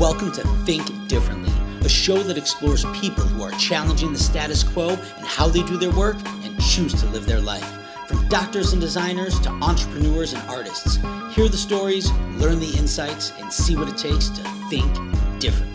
Welcome to Think Differently, a show that explores people who are challenging the status quo and how they do their work and choose to live their life. From doctors and designers to entrepreneurs and artists, hear the stories, learn the insights, and see what it takes to think differently.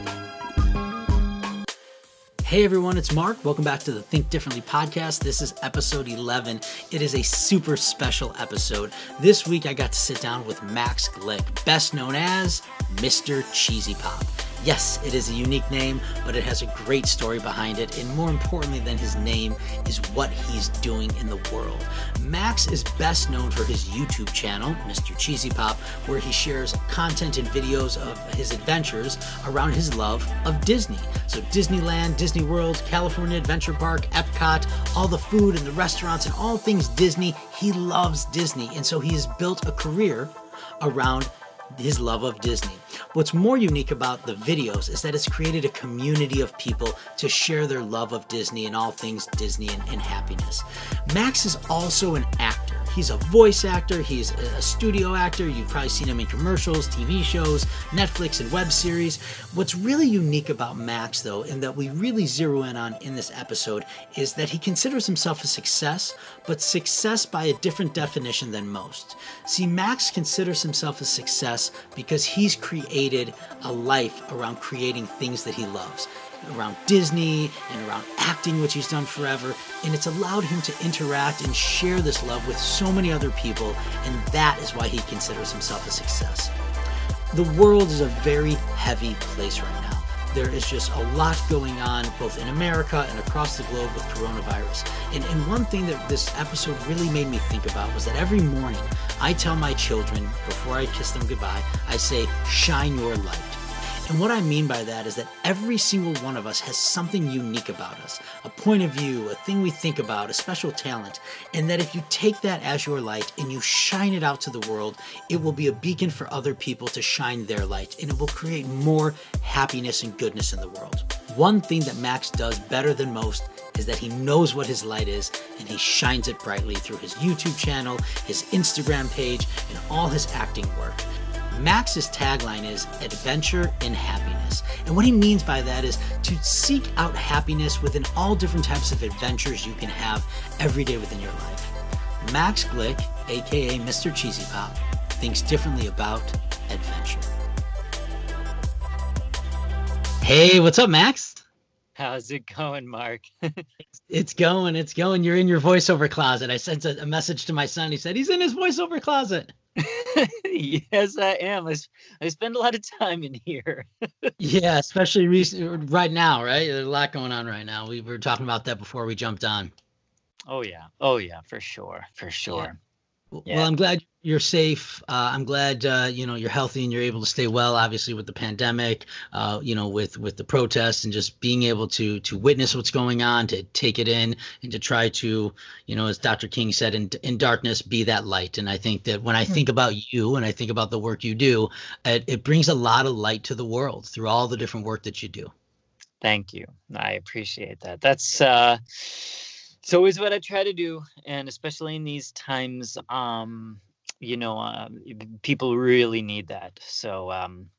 Hey everyone, it's Mark. Welcome back to the Think Differently podcast. This is episode 11. It is a super special episode. This week I got to sit down with Max Glick, best known as Mr. Cheesy Pop. Yes, it is a unique name, but it has a great story behind it, and more importantly than his name is what he's doing in the world. Max is best known for his YouTube channel, Mr. Cheesy Pop, where he shares content and videos of his adventures around his love of Disney. So, Disneyland, Disney World, California Adventure Park, Epcot, all the food and the restaurants and all things Disney. He loves Disney, and so he has built a career around his love of Disney. What's more unique about the videos is that it's created a community of people to share their love of Disney and all things Disney and, and happiness. Max is also an actor. He's a voice actor, he's a studio actor. You've probably seen him in commercials, TV shows, Netflix, and web series. What's really unique about Max, though, and that we really zero in on in this episode, is that he considers himself a success, but success by a different definition than most. See, Max considers himself a success because he's created a life around creating things that he loves around Disney and around acting, which he's done forever. And it's allowed him to interact and share this love with so many other people. And that is why he considers himself a success. The world is a very heavy place right now. There is just a lot going on both in America and across the globe with coronavirus. And, and one thing that this episode really made me think about was that every morning I tell my children before I kiss them goodbye, I say, shine your light. And what I mean by that is that every single one of us has something unique about us a point of view, a thing we think about, a special talent. And that if you take that as your light and you shine it out to the world, it will be a beacon for other people to shine their light and it will create more happiness and goodness in the world. One thing that Max does better than most is that he knows what his light is and he shines it brightly through his YouTube channel, his Instagram page, and all his acting work. Max's tagline is adventure in happiness. And what he means by that is to seek out happiness within all different types of adventures you can have every day within your life. Max Glick, aka Mr. Cheesy Pop, thinks differently about adventure. Hey, what's up, Max? How's it going, Mark? it's going, it's going. You're in your voiceover closet. I sent a, a message to my son. He said he's in his voiceover closet. yes, I am. I, I spend a lot of time in here. yeah, especially recent, right now, right? There's a lot going on right now. We were talking about that before we jumped on. Oh yeah, oh yeah, for sure, for sure. Yeah. Well, I'm glad you're safe. Uh, I'm glad uh, you know you're healthy and you're able to stay well. Obviously, with the pandemic, uh, you know, with with the protests and just being able to to witness what's going on, to take it in, and to try to, you know, as Dr. King said, in in darkness, be that light. And I think that when I hmm. think about you and I think about the work you do, it, it brings a lot of light to the world through all the different work that you do. Thank you. I appreciate that. That's uh, it's always what I try to do, and especially in these times, um you know, uh, people really need that. So um,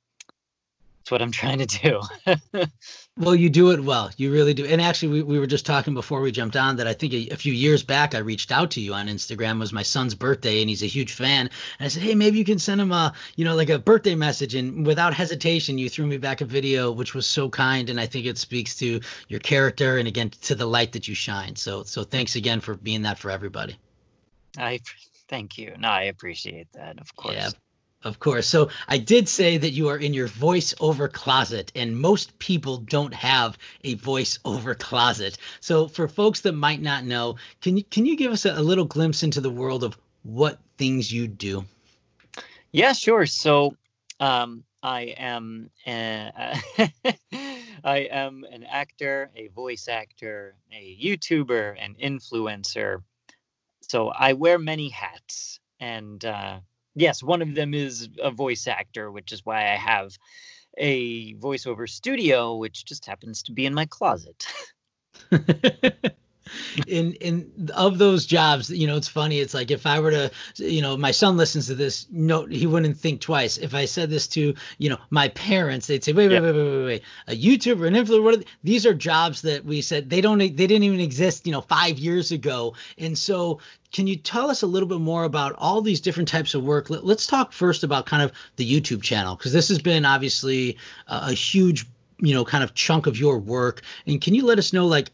that's what I'm trying to do. well, you do it well. You really do. And actually, we, we were just talking before we jumped on that I think a, a, few years back I reached out to you on Instagram. It was my son's birthday, and he's a huge fan. And I said, hey, maybe you can send him a, you know, like a birthday message. And without hesitation, you threw me back a video, which was so kind. And I think it speaks to your character and again to the light that you shine. So so thanks again for being that for everybody. I Thank you. No, I appreciate that, of course. Yeah, of course. So I did say that you are in your voiceover closet, and most people don't have a voiceover closet. So for folks that might not know, can you can you give us a, a little glimpse into the world of what things you do? Yeah, sure. So um, I am a, I am an actor, a voice actor, a YouTuber, an influencer, so I wear many hats, and uh, yes, one of them is a voice actor, which is why I have a voiceover studio, which just happens to be in my closet. in in of those jobs you know it's funny. It's like if i were to you know my son listens to this no he wouldn't think twice. If i said this to you know my parents they'd say wait wait wait, wait wait wait. A youtuber an influencer what are these are jobs that we said they don't they didn't even exist you know five years ago. And so can you tell us a little bit more about all these different types of work? Let, us talk first about kind of the youtube channel because this has been obviously a, a huge you know kind of chunk of your work. And can you let us know like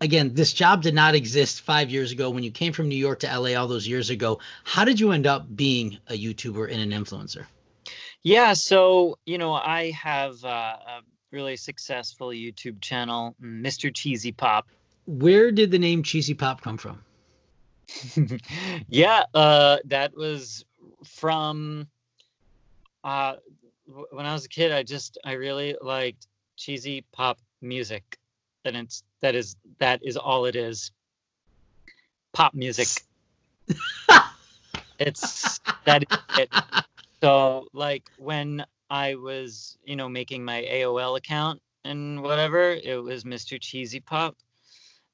again, this job did not exist five years ago when you came from New York to LA all those years ago. How did you end up being a YouTuber and an influencer? Yeah, so you know, I have uh, a really successful YouTube channel, Mr. Cheesy Pop. Where did the name Cheesy Pop come from? yeah, uh, that was from uh, when I was a kid. I just I really liked cheesy pop music and it's that is that is all it is. Pop music. it's that is it. So like when I was, you know, making my AOL account and whatever, it was Mr. Cheesy Pop.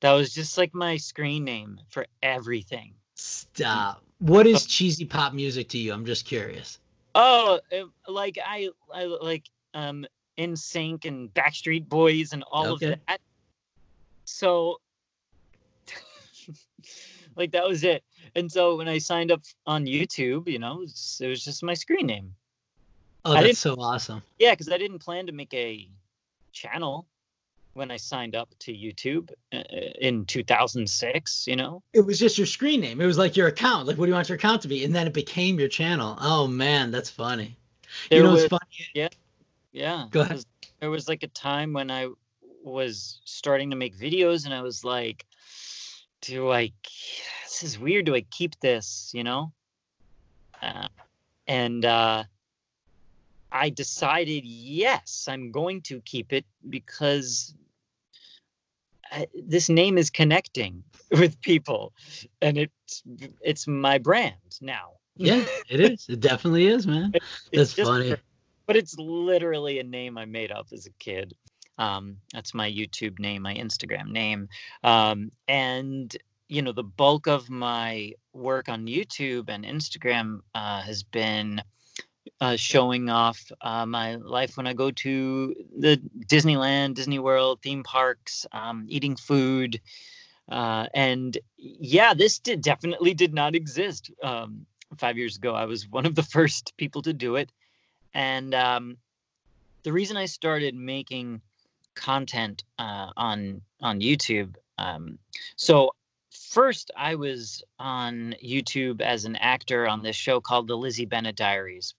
That was just like my screen name for everything. Stop. What is cheesy pop music to you? I'm just curious. Oh, it, like I, I like um NSYNC and Backstreet Boys and all okay. of that so like that was it. And so when i signed up on youtube you know it was, it was just my screen name. Oh that's so awesome. Yeah because i didn't plan to make a channel when i signed up to youtube uh, in 2006 you know? It was just your screen name. It was like your account like what do you want your account to be? And then it became your channel. Oh man that's funny. There you know was, funny? Yeah yeah go ahead. there was like a time when i was starting to make videos and I was like, do I, this is weird. Do I keep this, you know? Uh, and uh, I decided, yes, I'm going to keep it because I, this name is connecting with people and it's, it's my brand now. Yeah, it is. It definitely is, man. That's funny. but it's literally a name I made up as a kid. Um, that's my YouTube name, my Instagram name. Um, and, you know, the bulk of my work on YouTube and Instagram uh, has been uh, showing off uh, my life when I go to the Disneyland, Disney World, theme parks, um, eating food. Uh, and yeah, this did definitely did not exist um, five years ago. I was one of the first people to do it. And um, the reason I started making content uh, on on YouTube. Um, so first, I was on YouTube as an actor on this show called The Lizzie Bennet Diaries,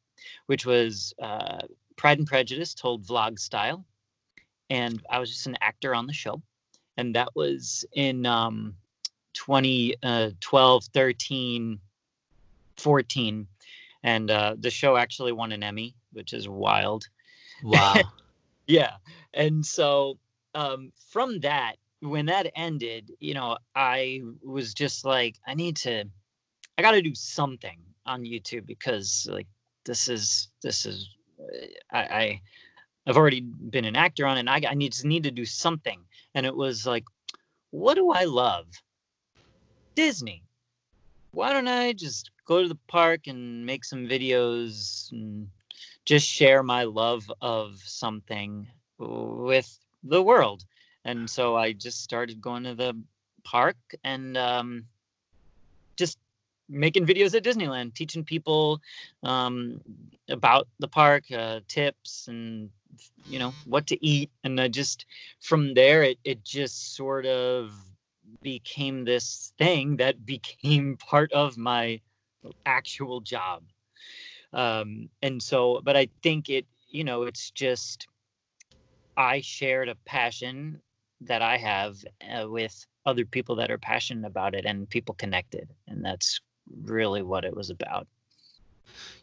which was uh, Pride and Prejudice told vlog style, and I was just an actor on the show, and that was in um, 2012, uh, 13, 14, and uh, the show actually won an Emmy, which is wild. Wow. yeah and so um, from that when that ended you know i was just like i need to i got to do something on youtube because like this is this is i, I i've already been an actor on it and i, I need to need to do something. And it was like what do i love? Disney. Why don't i just go to the park and make some videos and just share my love of something with the world. And so I just started going to the park and um, just making videos at Disneyland, teaching people um, about the park, uh, tips, and you know what to eat. And I just from there, it it just sort of became this thing that became part of my actual job um, and so but i think it you know it's just i shared a passion that i have uh, with other people that are passionate about it and people connected and that's really what it was about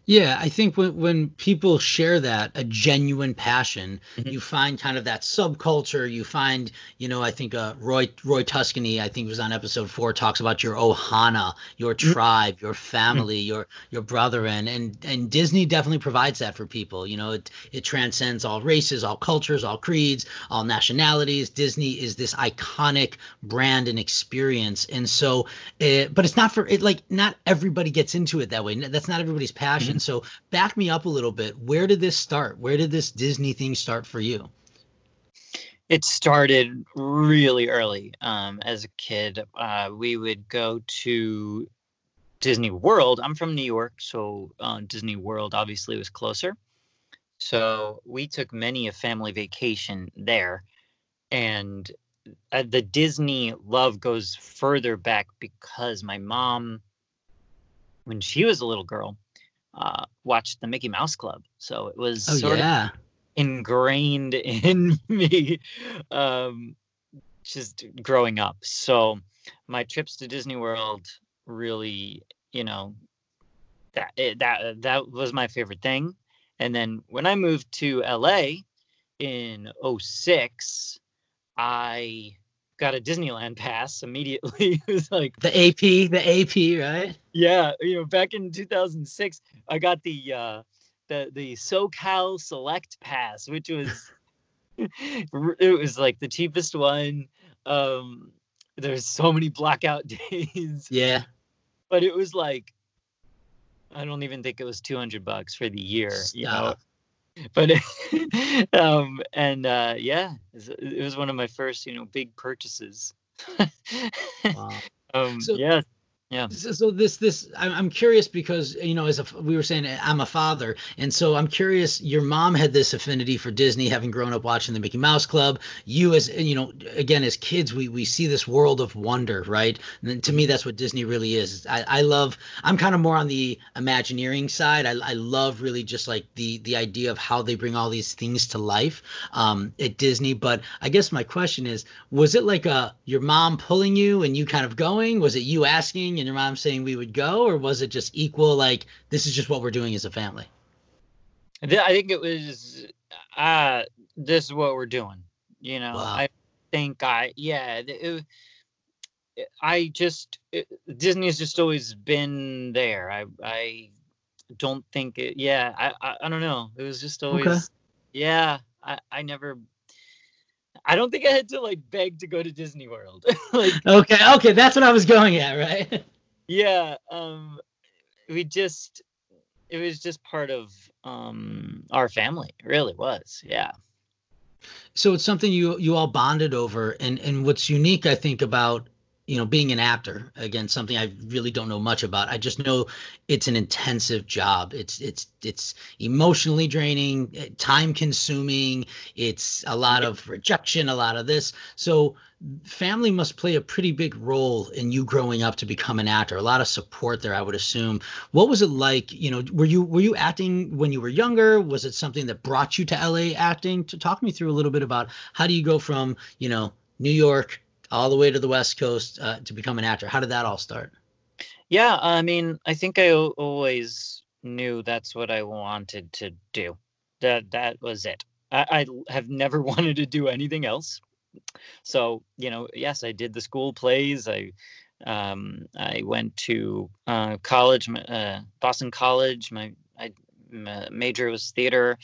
Yeah, I think when when people share that a genuine passion, mm-hmm. you find kind of that subculture. You find, you know, I think uh, Roy Roy Tuscany, I think was on episode four, talks about your ohana, your mm-hmm. tribe, your family, mm-hmm. your your brother, and and and Disney definitely provides that for people. You know, it it transcends all races, all cultures, all creeds, all nationalities. Disney is this iconic brand and experience, and so, it, eh, but it's not for it. Like not everybody gets into it that way. That's not everybody's passion. Mm-hmm. So back me up a little bit. Where did this start? Where did this Disney thing start for you? It started really early. Um, as a kid, uh, we would go to Disney World. I'm from New York, so uh, Disney World obviously was closer. So we took many a family vacation there, and uh, the Disney love goes further back because my mom, when she was a little girl, uh, watched the Mickey Mouse Club. So it was oh, sort yeah. of ingrained in me um, just growing up. So my trips to Disney World really, you know, that it, that that was my favorite thing. And then when I moved to LA in 06, I got a Disneyland pass immediately. it was like the AP, the AP, right? Yeah, you know, back in 2006, I got the uh, the the SoCal Select Pass, which was it was like the cheapest one. Um, there's so many blackout days. Yeah, but it was like I don't even think it was 200 bucks for the year. Stop. You know, but um and uh yeah it was one of my first you know big purchases wow. um so, yeah yeah. So, this this i'm curious because you know as a, we were saying i'm a father. And so i'm curious your mom had this affinity for disney having grown up watching the mickey mouse club. You as you know again as kids we we see this world of wonder right? And to me that's what disney really is. I, I love i'm kind of more on the imagineering side. I, I love really just like the the idea of how they bring all these things to life um, at disney. But i guess my question is was it like a your mom pulling you and you kind of going? Was it you asking and your mom saying we would go, or was it just equal? Like this is just what we're doing as a family. I think it was. Uh, this is what we're doing. You know, wow. I think I yeah. It, I just it, Disney has just always been there. I I don't think it. Yeah, I I, I don't know. It was just always. Okay. Yeah, I I never I don't think I had to like beg to go to Disney World. like, okay, okay, that's what I was going at, right? yeah, um, we just it was just part of um our family. It really was. Yeah. So it's something you you all bonded over, and and what's unique, I think, about you know being an actor again something i really don't know much about. I just know it's an intensive job. It's it's it's emotionally draining eh, time consuming it's a lot of rejection a lot of this. So family must play a pretty big role in you growing up to become an actor. A lot of support there i would assume. What was it like you know were you were you acting when you were younger? Was it something that brought you to la acting? To talk me through a little bit about how do you go from you know new york all the way to the West Coast uh, to become an actor. How did that all start? Yeah, I mean, I think I always knew that's what I wanted to do. That that was it. I, I have never wanted to do anything else. So you know, yes, I did the school plays. I um, I went to uh, college, uh, Boston College. My I major was theater.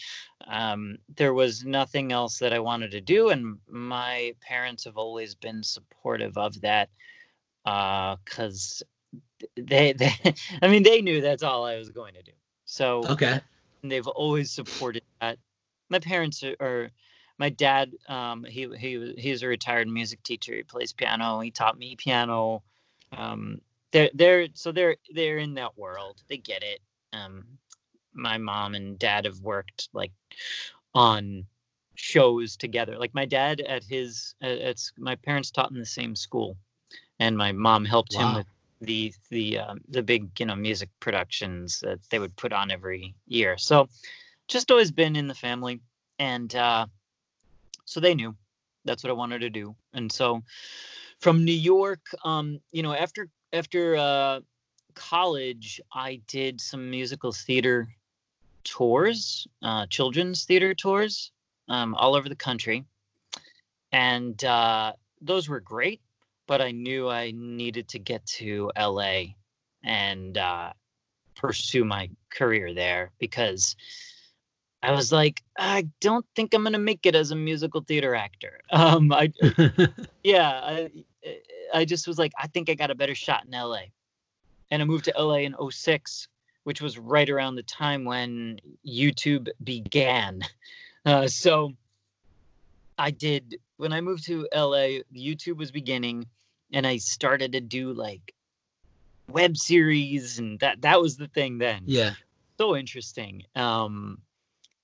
Um, there was nothing else that I wanted to do, and my parents have always been supportive of that because uh, they, they, I mean, they knew that's all I was going to do. So okay, they've always supported that. My parents are, are my dad. Um, he he he's a retired music teacher. He plays piano. He taught me piano. Um, they're they're so they're they're in that world. They get it. Um, my mom and dad have worked like on shows together. Like my dad at his, it's my parents taught in the same school, and my mom helped wow. him with the the um, the big you know music productions that they would put on every year. So just always been in the family, and uh, so they knew that's what I wanted to do. And so from New York, um, you know, after after uh, college, I did some musical theater tours, uh, children's theater tours, um, all over the country, and uh, those were great. But I knew I needed to get to LA and uh, pursue my career there because I was like, I don't think I'm gonna make it as a musical theater actor. Um, I, yeah, I, I just was like, I think I got a better shot in LA, and I moved to LA in 06, which was right around the time when YouTube began. Uh, so I did when I moved to LA, YouTube was beginning, and I started to do like web series, and that that was the thing then. Yeah, so interesting. Um,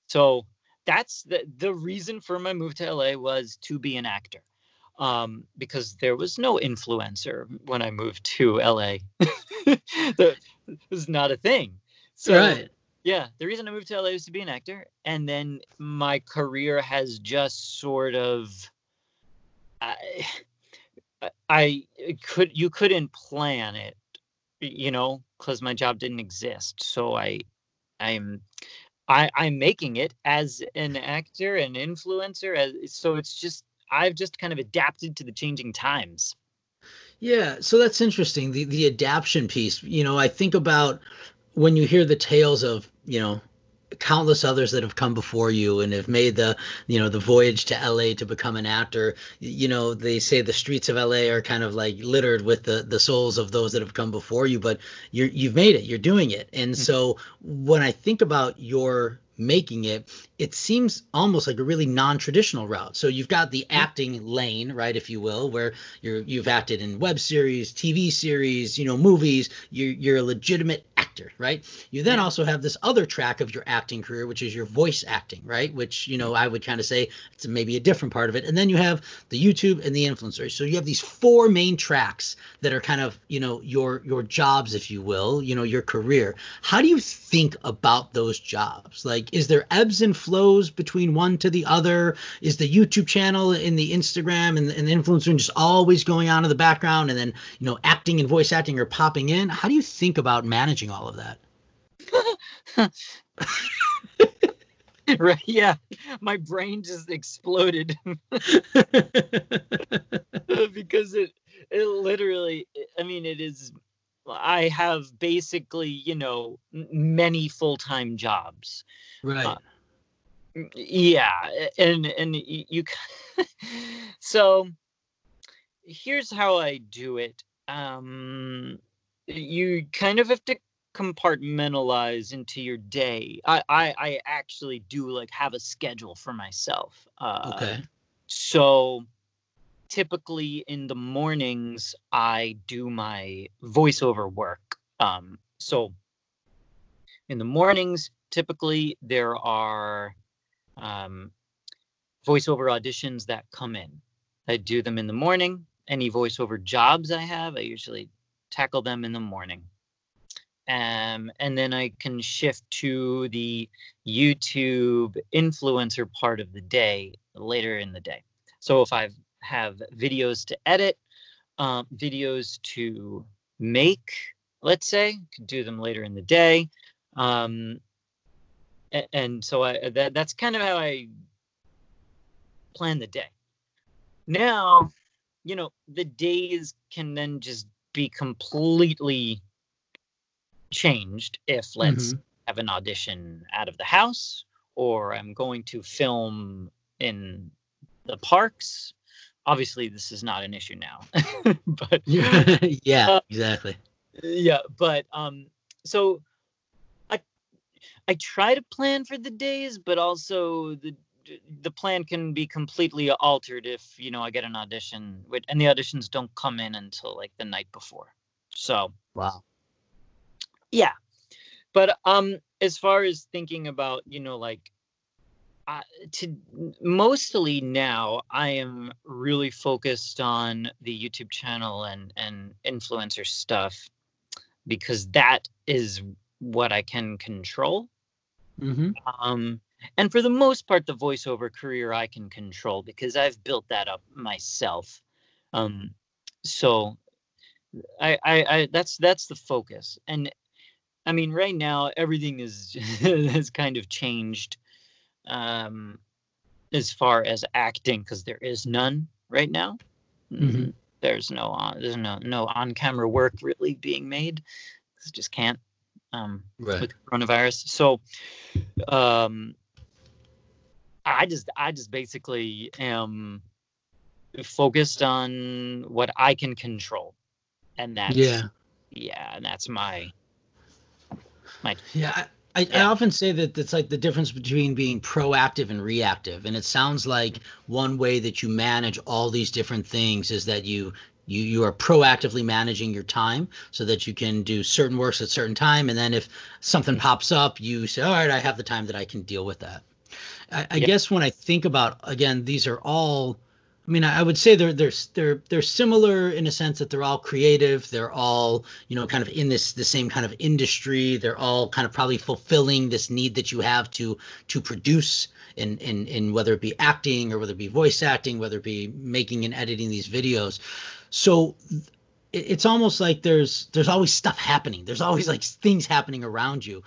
so that's the the reason for my move to LA was to be an actor. Um, because there was no influencer when I moved to LA. that was not a thing. So right. yeah, the reason I moved to LA was to be an actor, and then my career has just sort of I, I could you couldn't plan it, you know, because my job didn't exist. So I I'm I, I'm making it as an actor an influencer. As, so it's just I've just kind of adapted to the changing times. Yeah, so that's interesting. The the adaptation piece. You know, I think about when you hear the tales of you know countless others that have come before you and have made the you know the voyage to LA to become an actor you know they say the streets of LA are kind of like littered with the the souls of those that have come before you but you're you've made it you're doing it and mm-hmm. so when I think about your making it it seems almost like a really non-traditional route. So you've got the acting lane right if you will where you're you've acted in web series tv series you know movies. You're, you're a legitimate actor, right? You then also have this other track of your acting career, which is your voice acting, right? Which, you know, I would kind of say it's maybe a different part of it. And then you have the YouTube and the influencers. So you have these four main tracks that are kind of, you know, your your jobs, if you will, you know, your career. How do you think about those jobs? Like, is there ebbs and flows between one to the other? Is the YouTube channel and the Instagram and, and the influencer just always going on in the background and then, you know, acting and voice acting are popping in? How do you think about managing all all of that. right yeah. My brain just exploded. Because it it literally i mean it is i have basically you know many full-time jobs. Right. Uh, yeah and and you so here's how i do it. Um you kind of have to compartmentalize into your day. I, I, I actually do like have a schedule for myself. Uh, okay. So typically in the mornings, I do my voiceover work. Um, so in the mornings, typically there are um, voiceover auditions that come in. I do them in the morning. Any voiceover jobs I have, I usually tackle them in the morning um, and then I can shift to the YouTube influencer part of the day later in the day. So if I have videos to edit, um, videos to make, let's say, could do them later in the day. Um, and, and so I, that, that's kind of how I plan the day. Now, you know, the days can then just be completely changed if let's mm-hmm. have an audition out of the house or I'm going to film in the parks. Obviously, this is not an issue now, but yeah, uh, exactly. Yeah, but um, so I I try to plan for the days, but also the the plan can be completely altered if you know I get an audition, and the auditions don't come in until like the night before. So wow, yeah but um as far as thinking about you know like uh, to mostly now i am really focused on the youtube channel and and influencer stuff because that is what i can control mm-hmm. um and for the most part the voiceover career i can control because i've built that up myself um so I, I, I that's that's the focus. And I mean, right now everything is has kind of changed um, as far as acting because there is none right now. Mhm. There's no on there's no no on camera work really being made. 'cause just can't um, Right. with coronavirus. So um, I just I just basically am focused on what I can control, and that's Yeah. yeah, and that's my Yeah, I, I, I often say that it's like the difference between being proactive and reactive, and it sounds like one way that you manage all these different things is that you you you are proactively managing your time so that you can do certain works at certain time, and then if something mm-hmm. pops up, you say, all right, I have the time that I can deal with that. I, I Yeah. guess when I think about again, these are all. I mean, I would say they're they're they're they're similar in a sense that they're all creative. They're all you know kind of in this the same kind of industry. They're all kind of probably fulfilling this need that you have to to produce in in in whether it be acting or whether it be voice acting, whether it be making and editing these videos. So it- it's almost like there's there's always stuff happening. There's always like things happening around you.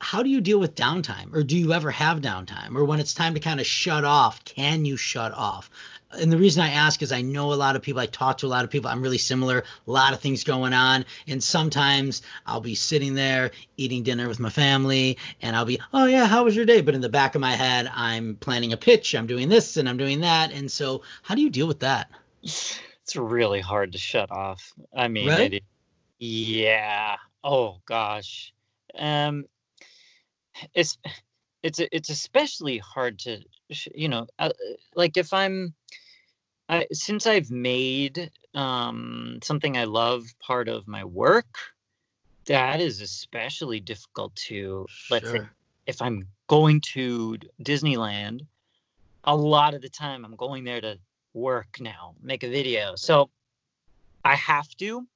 How do you deal with downtime, or do you ever have downtime, or when it's time to kind of shut off? Can you shut off? And the reason I ask is I know a lot of people. I talk to a lot of people. I'm really similar. A lot of things going on, and sometimes I'll be sitting there eating dinner with my family, and I'll be, oh yeah, how was your day? But in the back of my head, I'm planning a pitch. I'm doing this and I'm doing that. And so, how do you deal with that? it's really hard to shut off. I mean, Right? it, yeah. Oh gosh. Um, it's it's it's especially hard to you know uh, like if I'm I since I've made um something I love part of my work, that is especially difficult to let's say Sure. if I'm going to Disneyland, a lot of the time I'm going there to work now, make a video. So I have to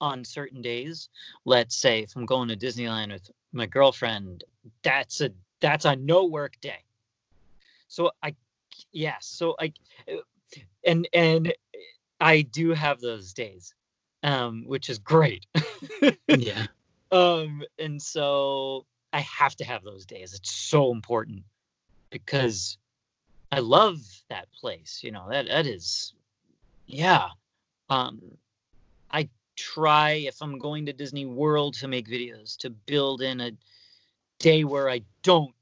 on certain days. Let's say if I'm going to Disneyland with my girlfriend, that's a that's a no work day. So I yes, so I and and I do have those days. Um which is great. Yeah. Um, and so I have to have those days. It's so important because I love that place. You know, that that is yeah. Um try if I'm going to Disney World to make videos to build in a day where I don't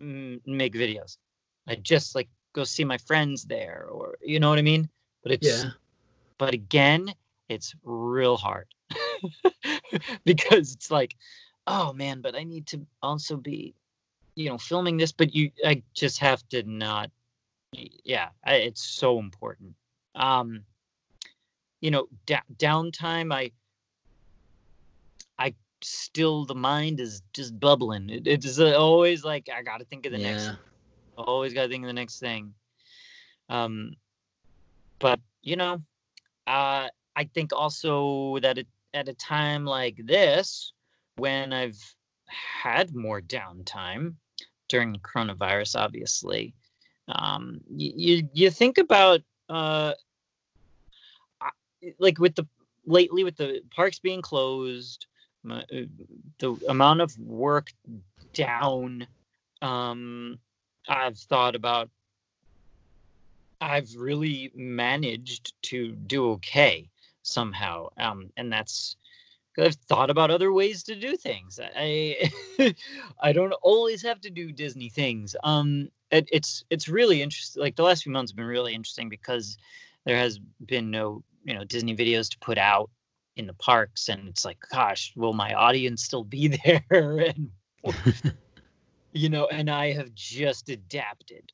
mm, make videos. I just like go see my friends there or you know what I mean? But it's Yeah. but again, it's real hard because it's like, oh man, but I need to also be, you know, filming this. But you, I just have to not. Yeah, I, it's so important. Um, you know, da- downtime. I, I still the mind is just bubbling. It, it's always like I got to think of the next Yeah. always got to think of the next thing um but you know uh i think also that it, at a time like this when i've had more downtime during coronavirus obviously um y- you you think about uh like with the lately with the parks being closed uh, the amount of work down um I've thought about I've really managed to do okay somehow. Um, and that's I've thought about other ways to do things. I I don't always have to do Disney things. Um, it, it's it's really interesting. Like the last few months have been really interesting because there has been no you know Disney videos to put out in the parks, and it's like, gosh, will my audience still be there? and you know, and I have just adapted.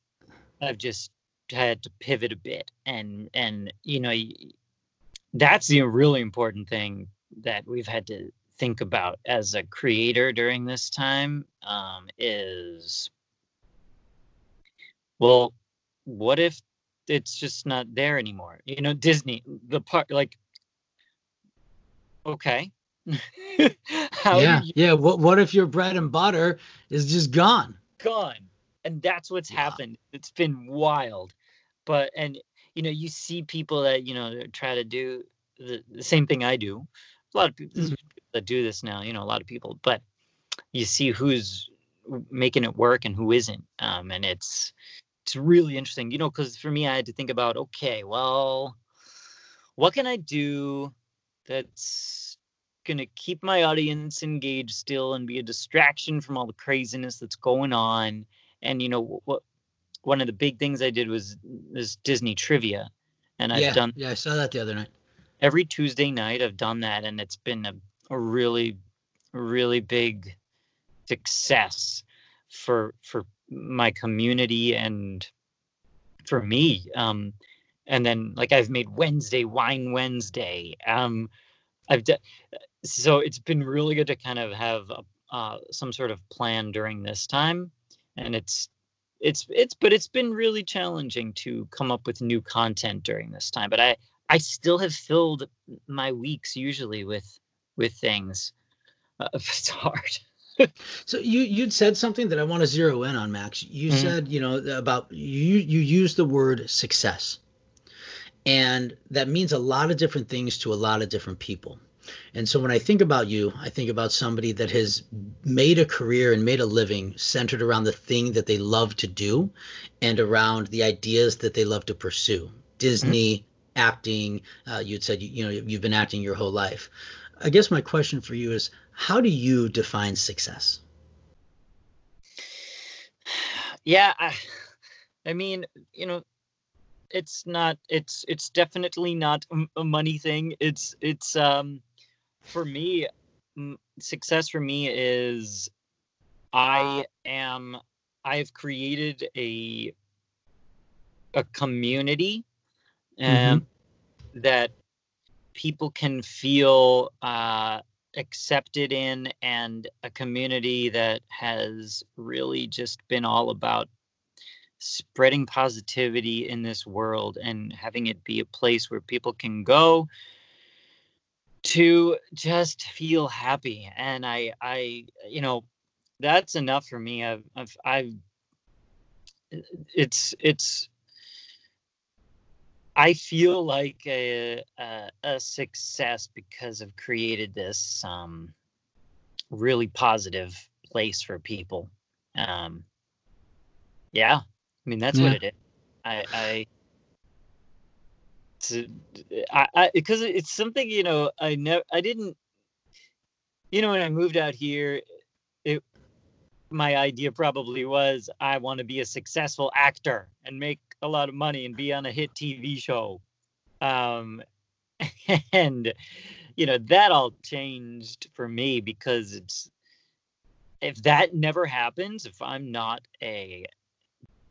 I've just had to pivot a bit, and and you know, that's the really important thing that we've had to think about as a creator during this time um, is, well, what if it's just not there anymore? You know, Disney, the part, like, okay. Yeah. you Yeah. What What if your bread and butter is just gone? gone and that's what's Wow. happened it's been wild but and you know you see people that you know try to do the, the same thing I do. A lot of people Mhm. that do this now, you know, a lot of people, but you see who's making it work and who isn't. Um, and it's it's really interesting, you know, because for me, I had to think about, okay, well, what can I do that's gonna keep my audience engaged still and be a distraction from all the craziness that's going on. And you know what? One of the big things I did was this Disney trivia, and I've yeah, done yeah, I saw that the other night. every Tuesday night. I've done that, and it's been a, a really, really big success for for my community and for me. Um, and then like I've made Wednesday Wine Wednesday. Um, I've done so it's been really good to kind of have a, uh, some sort of plan during this time, and it's it's it's but it's been really challenging to come up with new content during this time. But I I still have filled my weeks usually with with things. Uh, it's hard. So you you'd said something that I want to zero in on, Max. You Mhm. said you know about you you use the word success, and that means a lot of different things to a lot of different people. And so when I think about you, I think about somebody that has made a career and made a living centered around the thing that they love to do, and around the ideas that they love to pursue. Disney, acting. Uh, you'd said you, you know you've been acting your whole life. I guess my question for you is, how do you define success? yeah I, I mean you know it's not it's it's definitely not a- money thing it's it's um for me success for me is i am i've created a a community um, that people can feel uh accepted in and a community that has really just been all about spreading positivity in this world and having it be a place where people can go to just feel happy. And i i you know that's enough for me. I've i've, I've it's it's I feel like a, a a success because I've created this um, really positive place for people. Um, yeah, I mean that's Yeah. what it is. I I it's, I, because it's something you know I never I didn't you know when I moved out here my idea probably was I want to be a successful actor and make a lot of money and be on a hit TV show. Um, and you know that all changed for me because it's if that never happens, if I'm not a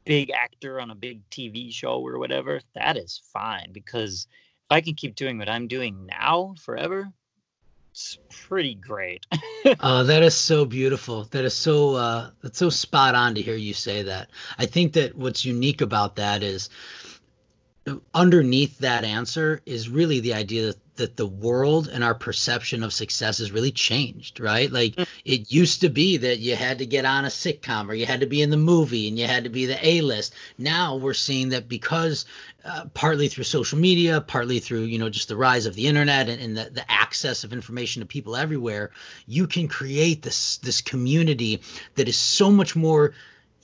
big actor on a big TV show or whatever, that is fine because if I can keep doing what I'm doing now forever, it's pretty great. Oh, that is so beautiful. That is so uh that's so spot on to hear you say that. I think that what's unique about that is underneath that answer is really the idea that, that the world and our perception of success has really changed, right? Like Mm. it used to be that you had to get on a sitcom or you had to be in the movie and you had to be the A-list. Now we're seeing that because uh, partly through social media, partly through, you know, just the rise of the internet and, and the, the access of information to people everywhere, you can create this this community that is so much more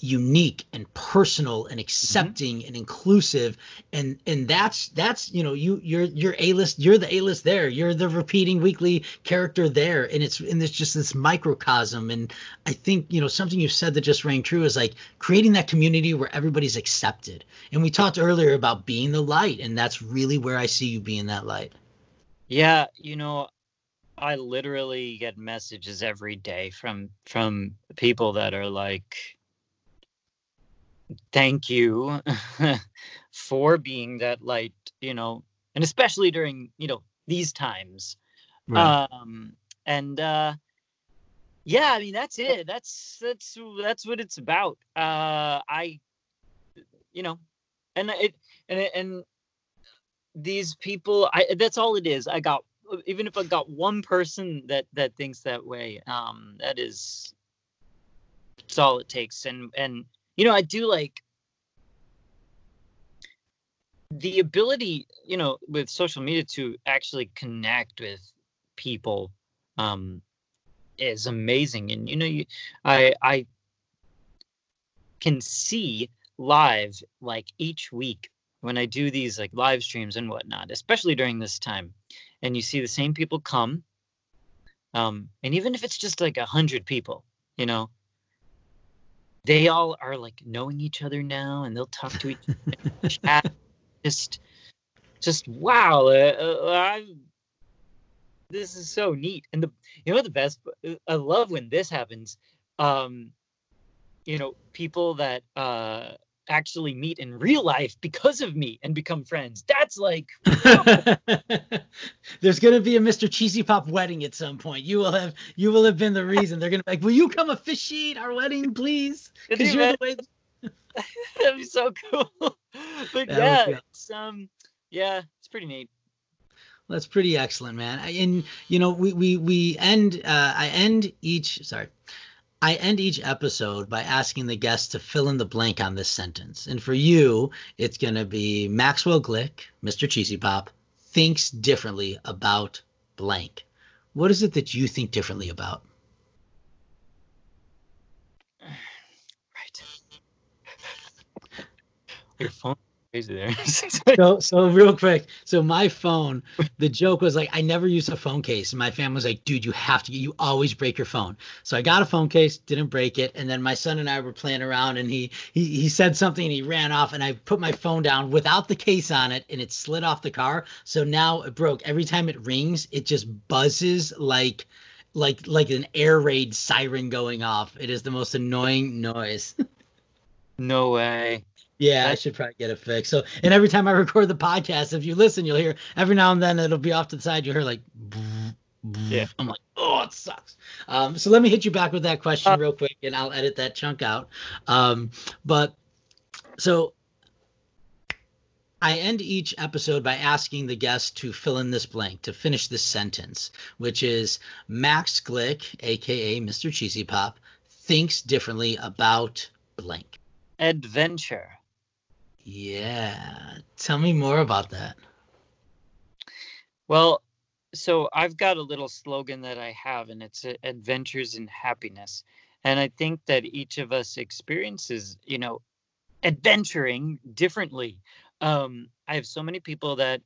unique and personal and mm-hmm. accepting and inclusive. And and that's that's you know you you're you're a-list you're the a-list there. You're the repeating weekly character there. And it's and it's just this microcosm. And i think you know something you said that just rang true is like creating that community where everybody's accepted. And we talked earlier about being the light and that's really where i see you being that light. Yeah, you know, I literally get messages every day from from people that are like thank you for being that light, you know, and especially during, you know, these times. Um and uh yeah, I mean that's it. That's that's that's what it's about. Uh I you know, and it and it, and these people I that's all it is. I got even if I got one person that that thinks that way, um that is it's all it takes and and you know, I do like the ability, you know, with social media to actually connect with people um, is amazing. And you know, you, I I can see live like each week when I do these like live streams and whatnot, especially during this time, and you see the same people come, um, and even if it's just like a hundred people, you know, they all are like knowing each other now, and they'll talk to each other, chat, just, just wow, uh, uh, this is so neat. And the you know the best, I love when this happens. Um, you know, people that uh actually meet in real life because of me and become friends. That's like there's gonna be a Mr. Cheesy Pop wedding at some point. You will have you will have been the reason. They're gonna be like, Will you come officiate our wedding, please? Because you're the way That'd be so cool. But that yeah, it's um yeah, it's pretty neat. That's pretty excellent, man. And you know, we we we end uh I end each sorry. I end each episode by asking the guests to fill in the blank on this sentence. And for you, it's going to be Maxwell Glick, Mr. Cheezy Pop, thinks differently about blank. What is it that you think differently about? Right. Your phone crazy there. so so real quick. So my phone, the joke was like I never use a phone case. And my family was like, dude, you have to you always break your phone. So I got a phone case, didn't break it. And then my son and I were playing around and he he he said something and he ran off and I put my phone down without the case on it and it slid off the car. So now it broke. Every time it rings, it just buzzes like like like an air raid siren going off. It is the most annoying noise. no way. Yeah, I should probably get it fixed. So, and every time I record the podcast, if you listen, you'll hear every now and then it'll be off to the side. You'll hear like, yeah. I'm like, oh, it sucks. Um, so let me hit you back with that question uh, real quick, and I'll edit that chunk out. Um, but so I end each episode by asking the guest to fill in this blank, to finish this sentence, which is Max Glick, aka Mr. Cheezy Pop, thinks differently about blank. Adventure. Yeah. Tell me more about that. Well, so I've got a little slogan that I have, and it's uh, adventures in happiness. And I think that each of us experiences, you know, adventuring differently. Um, I have so many people that,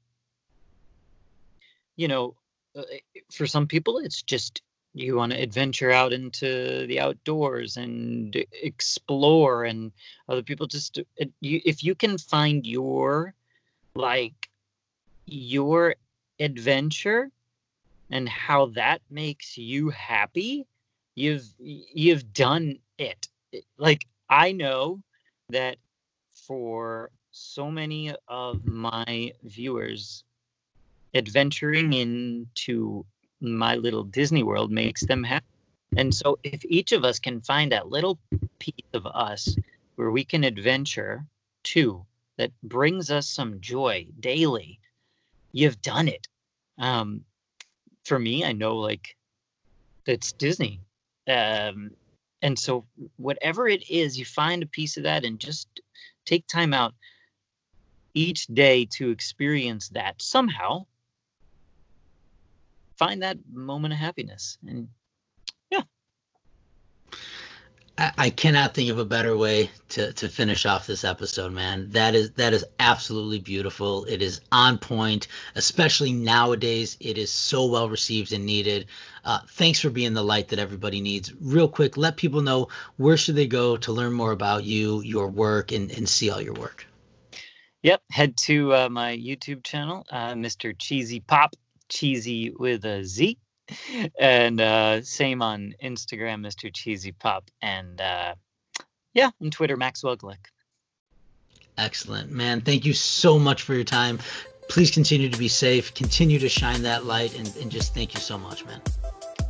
you know, uh, for some people, it's just you want to adventure out into the outdoors and explore and other people just if you can find your like your adventure and how that makes you happy you've you've done it. Like i know that for so many of my viewers adventuring into my little Disney world makes them happy. And so, if each of us can find that little piece of us where we can adventure too, that brings us some joy daily, you've done it. Um, for me, I know like it's Disney. Um, and so, whatever it is, you find a piece of that and just take time out each day to experience that somehow find that moment of happiness. And yeah. I, I cannot think of a better way to, to finish off this episode, man. That is that is absolutely beautiful. It is on point, especially nowadays. It is so well received and needed. Uh, thanks for being the light that everybody needs. Real quick, let people know where should they go to learn more about you, your work, and, and see all your work. Yep, head to uh, my YouTube channel, uh, Mr. Cheezy Pop cheesy with a Z. And uh, same on Instagram, Mr. Cheezy Pop. And uh, yeah, on Twitter, Maxwell Glick. Excellent, man. Thank you so much for your time. Please continue to be safe, continue to shine that light, and, and just thank you so much, man.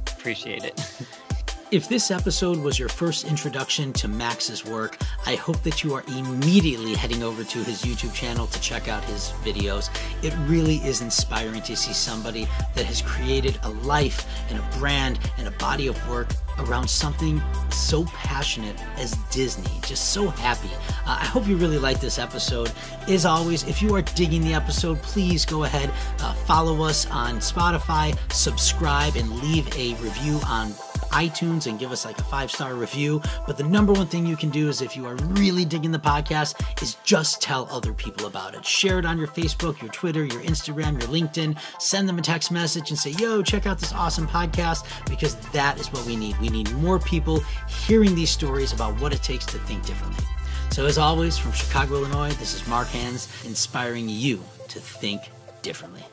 Appreciate it. If this episode was your first introduction to Max's work, I hope that you are immediately heading over to his YouTube channel to check out his videos. It really is inspiring to see somebody that has created a life and a brand and a body of work around something so passionate as Disney. Just so happy. Uh, I hope you really like this episode. As always, if you are digging the episode, please go ahead, uh, follow us on Spotify, subscribe, and leave a review on iTunes and give us like a five star review. But the number one thing you can do is if you are really digging the podcast, is just tell other people about it. Share it on your Facebook, your Twitter, your Instagram, your LinkedIn. Send them a text message and say, yo, check out this awesome podcast because that is what we need. We need more people hearing these stories about what it takes to think differently. So, as always, from Chicago, Illinois, this is Mark Hands inspiring you to think differently.